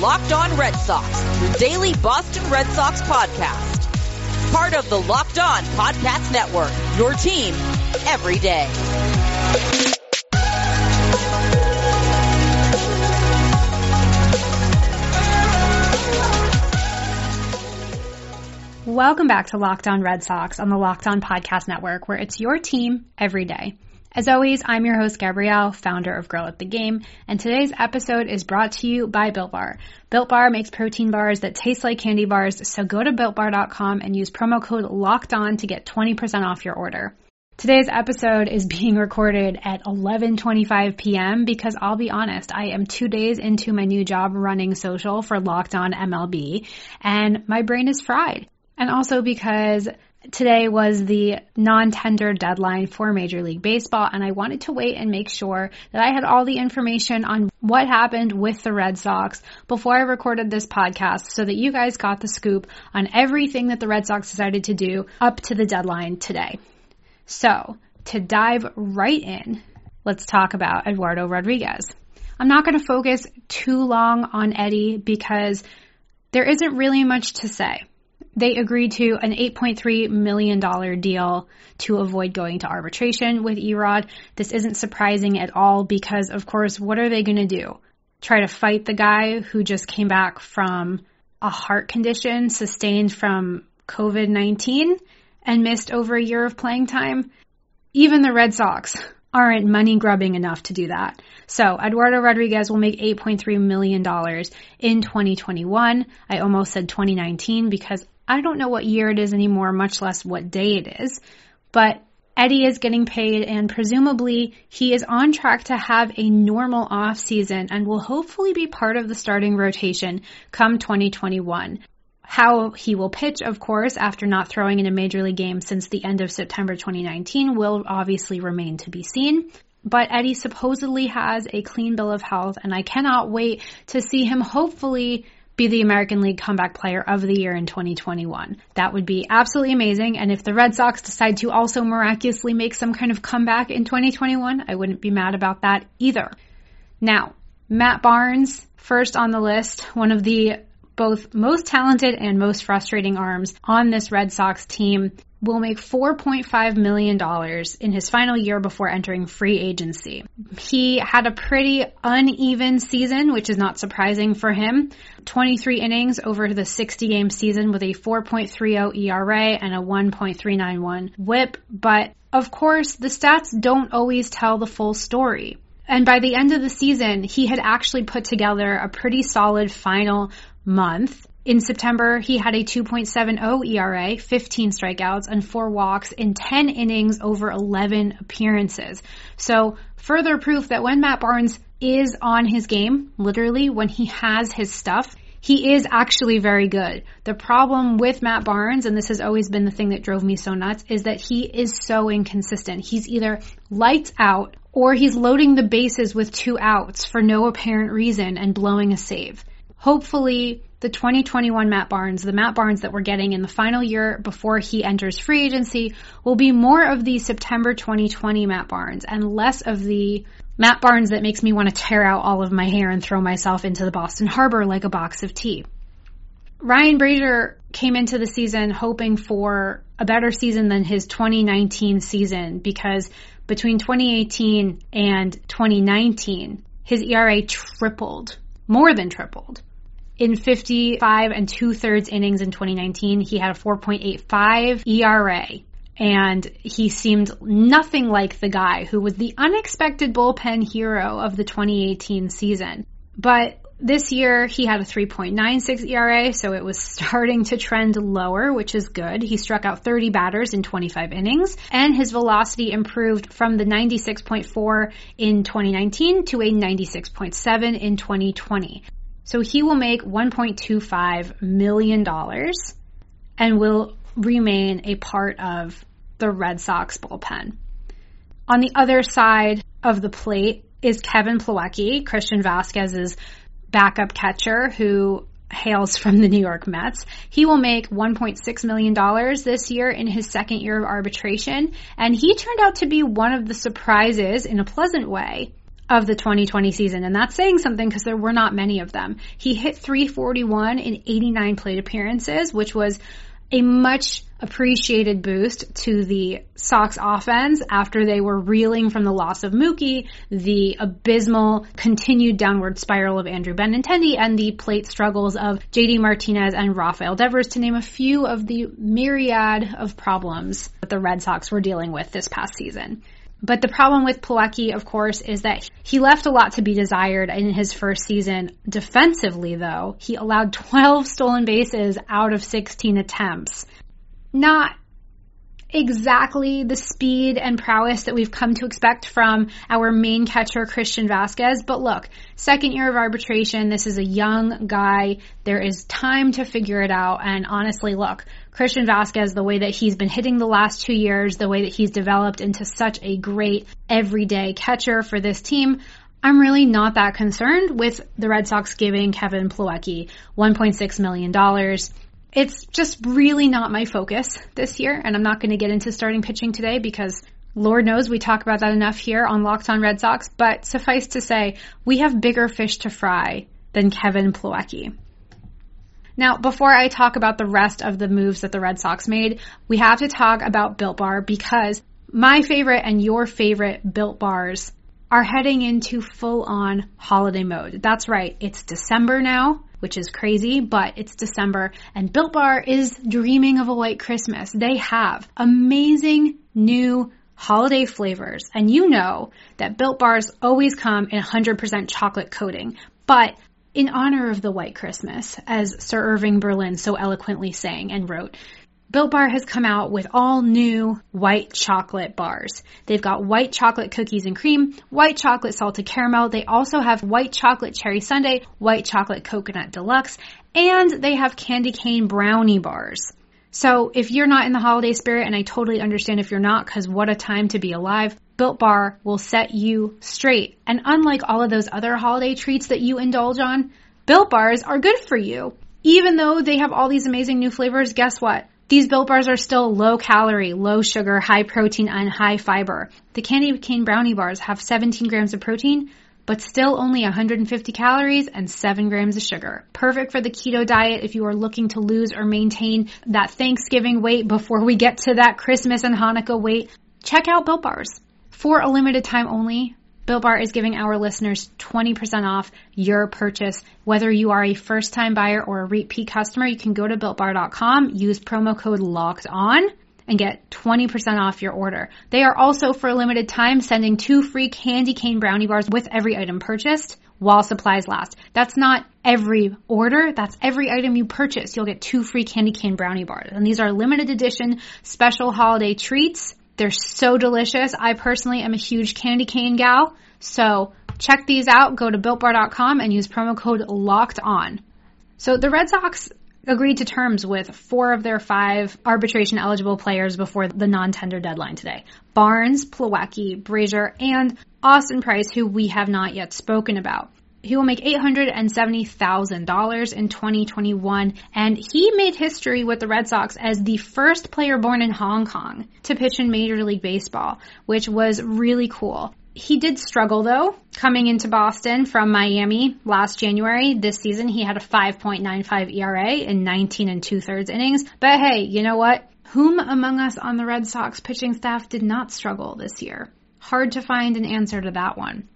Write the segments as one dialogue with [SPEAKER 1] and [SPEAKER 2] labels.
[SPEAKER 1] Locked On Red Sox, your daily Boston Red Sox podcast. Part of the Locked On Podcast Network, your team every day.
[SPEAKER 2] Welcome back to Locked On Red Sox on the Locked On Podcast Network, where it's your team every day. As always, I'm your host, Gabrielle, founder of Girl at the Game, and today's episode is brought to you by Built Bar. Built Bar makes protein bars that taste like candy bars, so go to BuiltBar.com and use promo code LOCKED ON to get 20% off your order. Today's episode is being recorded at 11:25 p.m. because I'll be honest, I am 2 days into my new job running social for Locked On MLB and my brain is fried. And also because today was the non-tender deadline for Major League Baseball and I wanted to wait and make sure that I had all the information on what happened with the Red Sox before I recorded this podcast so that you guys got the scoop on everything that the Red Sox decided to do up to the deadline today. So, to dive right in, let's talk about Eduardo Rodriguez. I'm not going to focus too long on Eddie because there isn't really much to say they agreed to an $8.3 million deal to avoid going to arbitration with E-Rod. This isn't surprising at all because, of course, what are they going to do? Try to fight the guy who just came back from a heart condition sustained from COVID 19 and missed over a year of playing time? Even the Red Sox aren't money grubbing enough to do that. So Eduardo Rodriguez will make $8.3 million in 2021. I almost said 2019 because I don't know what year it is anymore, much less what day it is, but Eddie is getting paid and presumably he is on track to have a normal off season and will hopefully be part of the starting rotation come 2021. How he will pitch, of course, after not throwing in a major league game since the end of September 2019 will obviously remain to be seen. But Eddie supposedly has a clean bill of health and I cannot wait to see him hopefully be the American League Comeback Player of the Year in 2021. That would be absolutely amazing. And if the Red Sox decide to also miraculously make some kind of comeback in 2021, I wouldn't be mad about that either. Now, Matt Barnes, first on the list, one of the both most talented and most frustrating arms on this Red Sox team will make $4.5 million in his final year before entering free agency. He had a pretty uneven season, which is not surprising for him. 23 innings over the 60 game season with a 4.30 ERA and a 1.391 whip, but of course the stats don't always tell the full story. And by the end of the season, he had actually put together a pretty solid final month. In September, he had a 2.70 ERA, 15 strikeouts, and four walks in 10 innings over 11 appearances. So further proof that when Matt Barnes is on his game, literally when he has his stuff, he is actually very good. The problem with Matt Barnes, and this has always been the thing that drove me so nuts, is that he is so inconsistent. He's either lights out or he's loading the bases with two outs for no apparent reason and blowing a save hopefully the 2021 Matt Barnes, the Matt Barnes that we're getting in the final year before he enters free agency, will be more of the September 2020 Matt Barnes and less of the Matt Barnes that makes me want to tear out all of my hair and throw myself into the Boston Harbor like a box of tea. Ryan Brasier came into the season hoping for a better season than his 2019 season because between 2018 and 2019, his ERA tripled, more than tripled. In 55 and two thirds innings in 2019, he had a 4.85 ERA. And he seemed nothing like the guy who was the unexpected bullpen hero of the 2018 season. But this year he had a 3.96 ERA, so it was starting to trend lower, which is good. He struck out 30 batters in 25 innings, and his velocity improved from the 96.4 in 2019 to a 96.7 in 2020. So he will make $1.25 million and will remain a part of the Red Sox bullpen. On the other side of the plate is Kevin Plawecki, Christian Vazquez's backup catcher who hails from the New York Mets. He will make $1.6 million this year in his second year of arbitration, and he turned out to be one of the surprises in a pleasant way of the 2020 season. And that's saying something because there were not many of them. He hit 341 in 89 plate appearances, which was a much appreciated boost to the Sox offense after they were reeling from the loss of Mookie, the abysmal continued downward spiral of Andrew Benintendi, and the plate struggles of JD Martinez and Rafael Devers, to name a few of the myriad of problems that the Red Sox were dealing with this past season. But the problem with Plawecki, of course, is that he left a lot to be desired in his first season. Defensively, though, he allowed 12 stolen bases out of 16 attempts. Not exactly the speed and prowess that we've come to expect from our main catcher, Christian Vazquez. But look, second year of arbitration, this is a young guy. There is time to figure it out. And honestly, look, Christian Vazquez, the way that he's been hitting the last two years, the way that he's developed into such a great everyday catcher for this team, I'm really not that concerned with the Red Sox giving Kevin Plawecki $1.6 million it's just really not my focus this year, and I'm not going to get into starting pitching today because Lord knows we talk about that enough here on Locked On Red Sox, but suffice to say, we have bigger fish to fry than Kevin Plawecki. Now, before I talk about the rest of the moves that the Red Sox made, we have to talk about Built Bar because my favorite and your favorite Built Bars are heading into full on holiday mode. That's right, it's December now which is crazy, but it's December and Built Bar is dreaming of a white Christmas. They have amazing new holiday flavors. And you know that Built Bars always come in 100% chocolate coating. But in honor of the white Christmas, as Sir Irving Berlin so eloquently sang and wrote, Built Bar has come out with all new white chocolate bars. They've got white chocolate cookies and cream, white chocolate salted caramel. They also have white chocolate cherry sundae, white chocolate coconut deluxe, and they have candy cane brownie bars. So if you're not in the holiday spirit, and I totally understand if you're not, cause what a time to be alive, Built Bar will set you straight. And unlike all of those other holiday treats that you indulge on, Built Bars are good for you. Even though they have all these amazing new flavors, guess what? These Built Bars are still low calorie, low sugar, high protein, and high fiber. The candy cane brownie bars have 17 grams of protein, but still only 150 calories and 7 grams of sugar. Perfect for the keto diet if you are looking to lose or maintain that Thanksgiving weight before we get to that Christmas and Hanukkah weight. Check out Built Bars. For a limited time only, Built Bar is giving our listeners 20% off your purchase. Whether you are a first time buyer or a repeat customer, you can go to builtbar.com, use promo code locked on and get 20% off your order. They are also for a limited time sending two free candy cane brownie bars with every item purchased while supplies last. That's not every order. That's every item you purchase. You'll get two free candy cane brownie bars. And these are limited edition special holiday treats they're so delicious. I personally am a huge candy cane gal. So check these out. Go to builtbar.com and use promo code locked on. So the Red Sox agreed to terms with four of their five arbitration eligible players before the non-tender deadline today. Barnes, Plawecki, Brasier, and Austin Brice, who we have not yet spoken about. He will make $870,000 in 2021, and he made history with the Red Sox as the first player born in Hong Kong to pitch in Major League Baseball, which was really cool. He did struggle though, coming into Boston from Miami last January. This season, he had a 5.95 ERA in 19 and two thirds innings. But hey, you know what? Whom among us on the Red Sox pitching staff did not struggle this year? Hard to find an answer to that one.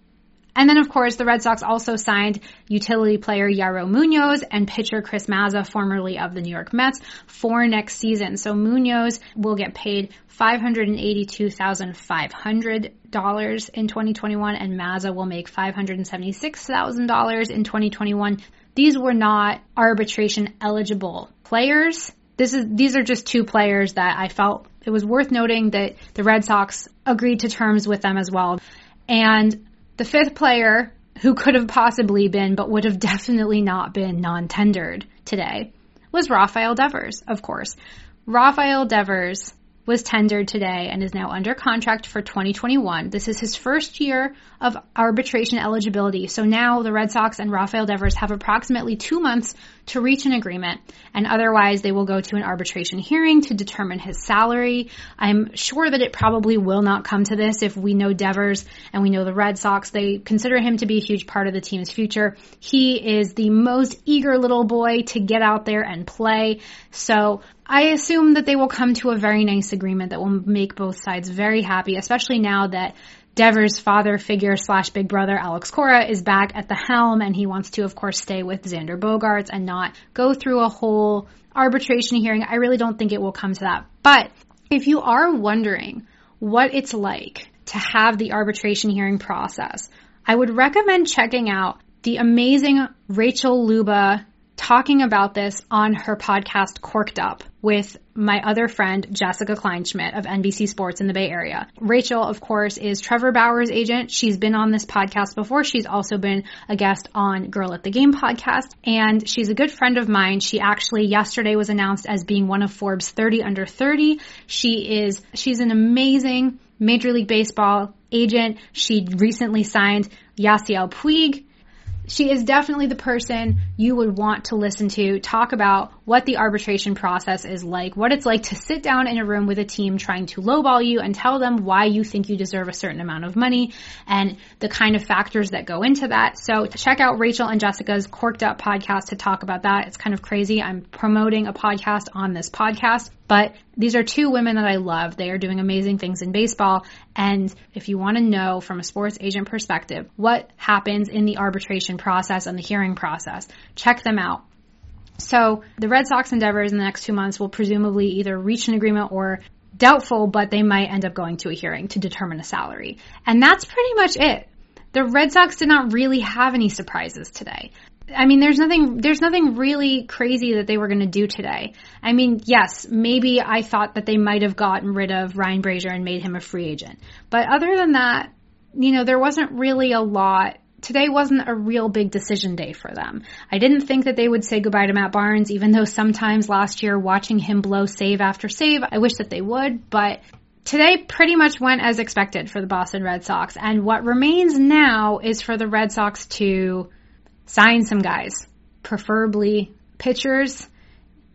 [SPEAKER 2] And then, of course, the Red Sox also signed utility player Yairo Munoz and pitcher Chris Mazza, formerly of the New York Mets, for next season. So Munoz will get paid $582,500 in 2021 and Mazza will make $576,000 in 2021. These were not arbitration eligible players. This is, these are just two players that I felt it was worth noting that the Red Sox agreed to terms with them as well. And the fifth player who could have possibly been, but would have definitely not been non-tendered today was Rafael Devers, of course. Rafael Devers was tendered today and is now under contract for 2021. This is his first year of arbitration eligibility. So now the Red Sox and Rafael Devers have approximately two months to reach an agreement and otherwise they will go to an arbitration hearing to determine his salary. I'm sure that it probably will not come to this if we know Devers and we know the Red Sox. They consider him to be a huge part of the team's future. He is the most eager little boy to get out there and play. So I assume that they will come to a very nice agreement that will make both sides very happy, especially now that Devers' father figure slash big brother Alex Cora is back at the helm and he wants to, of course, stay with Xander Bogaerts and not go through a whole arbitration hearing. I really don't think it will come to that. But if you are wondering what it's like to have the arbitration hearing process, I would recommend checking out the amazing Rachel Luba talking about this on her podcast Corked Up with my other friend Jessica Kleinschmidt of NBC Sports in the Bay Area. Rachel, of course, is Trevor Bauer's agent. She's been on this podcast before. She's also been a guest on Girl at the Game podcast and she's a good friend of mine. She actually yesterday was announced as being one of Forbes 30 under 30. She is she's an amazing Major League Baseball agent. She recently signed Yasiel Puig she is definitely the person you would want to listen to talk about what the arbitration process is like, what it's like to sit down in a room with a team trying to lowball you and tell them why you think you deserve a certain amount of money and the kind of factors that go into that. So check out Rachel and Jessica's Corked Up podcast to talk about that. It's kind of crazy. I'm promoting a podcast on this podcast. But these are two women that I love. They are doing amazing things in baseball. And if you want to know from a sports agent perspective what happens in the arbitration process and the hearing process, check them out. So the Red Sox and Devers in the next two months will presumably either reach an agreement or doubtful, but they might end up going to a hearing to determine a salary. And that's pretty much it. The Red Sox did not really have any surprises today. I mean, there's nothing, there's nothing really crazy that they were going to do today. I mean, yes, maybe I thought that they might have gotten rid of Ryan Brasier and made him a free agent. But other than that, you know, there wasn't really a lot. Today wasn't a real big decision day for them. I didn't think that they would say goodbye to Matt Barnes, even though sometimes last year watching him blow save after save, I wish that they would, but Today pretty much went as expected for the Boston Red Sox, and what remains now is for the Red Sox to sign some guys, preferably pitchers,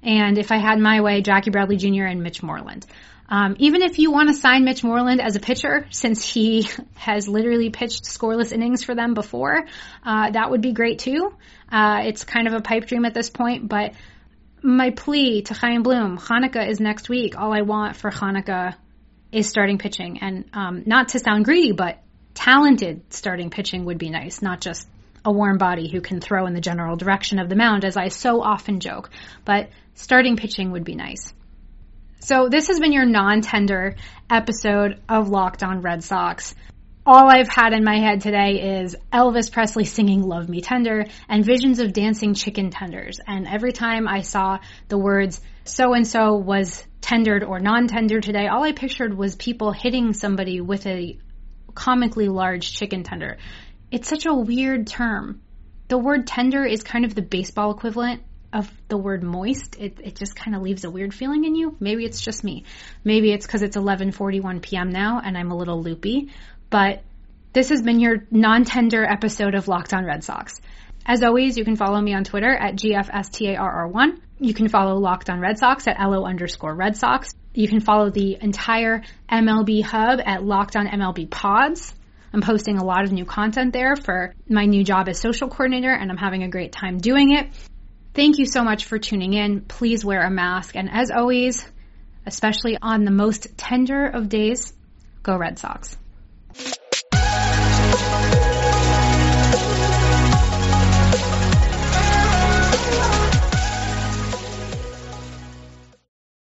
[SPEAKER 2] and if I had my way, Jackie Bradley Jr. and Mitch Moreland. Um, even if you want to sign Mitch Moreland as a pitcher, since he has literally pitched scoreless innings for them before, uh, that would be great too. Uh, it's kind of a pipe dream at this point, but my plea to Chaim Bloom, Hanukkah is next week. All I want for Hanukkah is starting pitching, and um, not to sound greedy, but talented starting pitching would be nice, not just a warm body who can throw in the general direction of the mound, as I so often joke. But starting pitching would be nice. So this has been your non-tender episode of Locked On Red Sox. All I've had in my head today is Elvis Presley singing Love Me Tender and visions of dancing chicken tenders. And every time I saw the words so and so was tendered or non-tendered today, all I pictured was people hitting somebody with a comically large chicken tender. It's such a weird term. The word tender is kind of the baseball equivalent of the word moist. It, it just kind of leaves a weird feeling in you. Maybe it's just me. Maybe it's because it's 11:41 p.m. now and I'm a little loopy. But this has been your non-tender episode of Locked On Red Sox. As always, you can follow me on Twitter at GFSTARR1. You can follow Locked On Red Sox at LO underscore Red Sox. You can follow the entire MLB hub at Locked On MLB Pods. I'm posting a lot of new content there for my new job as social coordinator, and I'm having a great time doing it. Thank you so much for tuning in. Please wear a mask. And as always, especially on the most tender of days, go Red Sox.